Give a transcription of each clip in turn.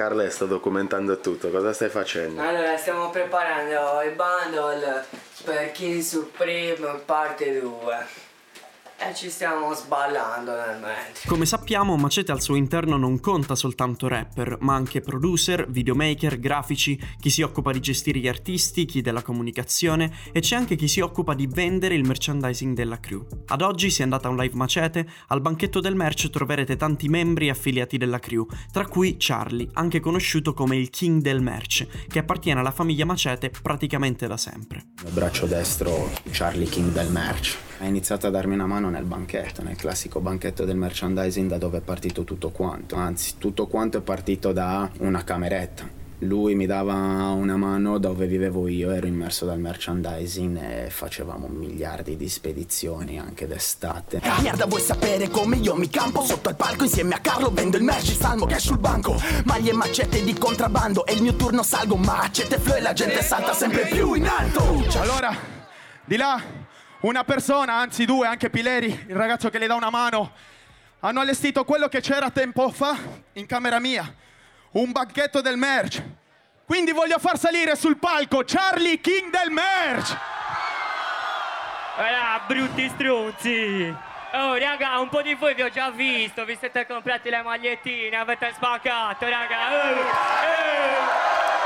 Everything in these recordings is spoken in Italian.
Carle sta documentando tutto, cosa stai facendo? Allora, stiamo preparando il bundle per King Supreme parte 2. E ci stiamo sballando nel mentre. Come sappiamo, Macete al suo interno non conta soltanto rapper, ma anche producer, videomaker, grafici, chi si occupa di gestire gli artisti, chi della comunicazione e c'è anche chi si occupa di vendere il merchandising della crew. Ad oggi si è andata a un live Macete, al banchetto del merch troverete tanti membri affiliati della crew, tra cui Charlie, anche conosciuto come il King del merch, che appartiene alla famiglia Macete praticamente da sempre. Il braccio destro, Charlie King del merch. Ha iniziato a darmi una mano nel banchetto, nel classico banchetto del merchandising da dove è partito tutto quanto. Anzi, tutto quanto è partito da una cameretta. Lui mi dava una mano dove vivevo io, ero immerso dal merchandising e facevamo miliardi di spedizioni anche d'estate. Merda vuoi sapere come io mi campo Sotto al palco insieme a Carlo vendo il merci Salmo cash sul banco Maglie e macette di contrabbando È il mio turno salgo macette flow e la gente salta sempre più in alto Allora, di là, una persona, anzi due, anche Pileri, il ragazzo che le dà una mano, hanno allestito quello che c'era tempo fa in camera mia, un banchetto del merch. Quindi voglio far salire sul palco Charlie King del merch. Voilà, brutti struzzi! Oh raga, un po' di voi vi ho già visto, vi siete comprati le magliettine, avete spaccato raga! Eh, eh.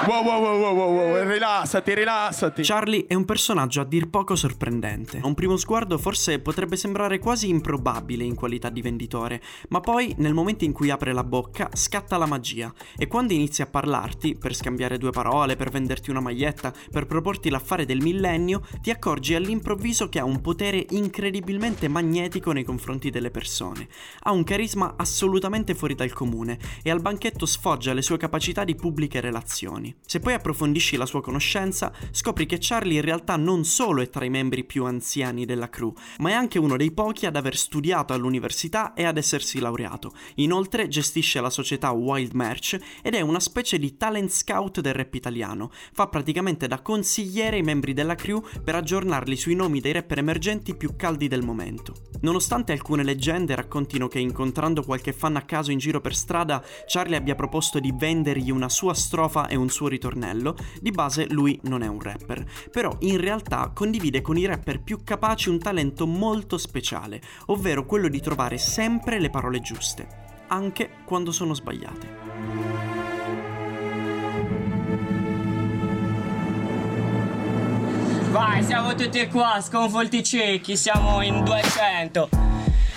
Wow, wow, wow, wow, wow, rilassati, rilassati. Charlie è un personaggio a dir poco sorprendente. A un primo sguardo forse potrebbe sembrare quasi improbabile in qualità di venditore, ma poi nel momento in cui apre la bocca scatta la magia e quando inizia a parlarti, per scambiare due parole, per venderti una maglietta, per proporti l'affare del millennio, ti accorgi all'improvviso che ha un potere incredibilmente magnetico nei confronti delle persone. Ha un carisma assolutamente fuori dal comune e al banchetto sfoggia le sue capacità di pubbliche relazioni. Se poi approfondisci la sua conoscenza, scopri che Charlie in realtà non solo è tra i membri più anziani della crew, ma è anche uno dei pochi ad aver studiato all'università e ad essersi laureato. Inoltre gestisce la società Wild Merch ed è una specie di talent scout del rap italiano. Fa praticamente da consigliere ai membri della crew per aggiornarli sui nomi dei rapper emergenti più caldi del momento. Nonostante alcune leggende raccontino che incontrando qualche fan a caso in giro per strada, Charlie abbia proposto di vendergli una sua strofa e un suo ritornello, di base lui non è un rapper, però in realtà condivide con i rapper più capaci un talento molto speciale, ovvero quello di trovare sempre le parole giuste, anche quando sono sbagliate. Vai, siamo tutti qua, sconvolti ciechi, siamo in 200.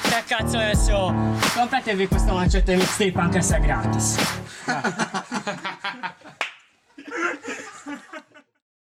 Che cazzo ne so? Compratevi questa mancetta mixtape anche se è gratis.